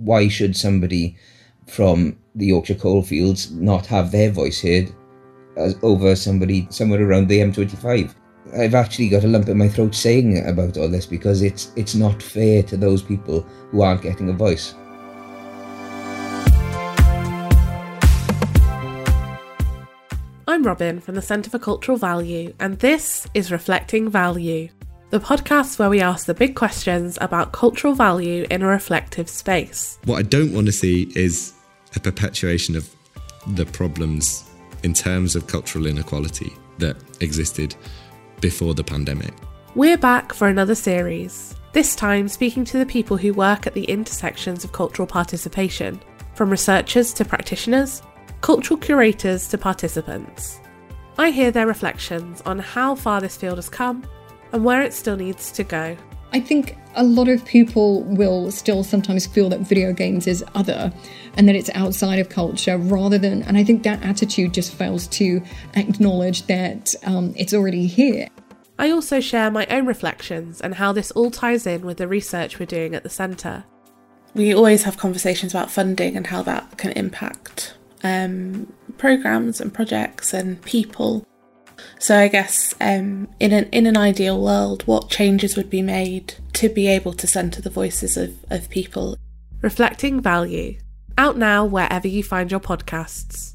why should somebody from the Yorkshire coalfields not have their voice heard as over somebody somewhere around the M25? I've actually got a lump in my throat saying about all this because it's it's not fair to those people who aren't getting a voice. I'm Robin from the Centre for Cultural Value, and this is Reflecting Value, the podcast where we ask the big questions about cultural value in a reflective space. What I don't want to see is a perpetuation of the problems in terms of cultural inequality that existed before the pandemic. We're back for another series, this time speaking to the people who work at the intersections of cultural participation, from researchers to practitioners, cultural curators to participants. I hear their reflections on how far this field has come and where it still needs to go. I think a lot of people will still sometimes feel that video games is other and that it's outside of culture rather than, and I think that attitude just fails to acknowledge that um, it's already here. I also share my own reflections and how this all ties in with the research we're doing at the centre. We always have conversations about funding and how that can impact um, programs and projects and people. So I guess um, in an in an ideal world, what changes would be made to be able to centre the voices of, of people? Reflecting Value, out now wherever you find your podcasts.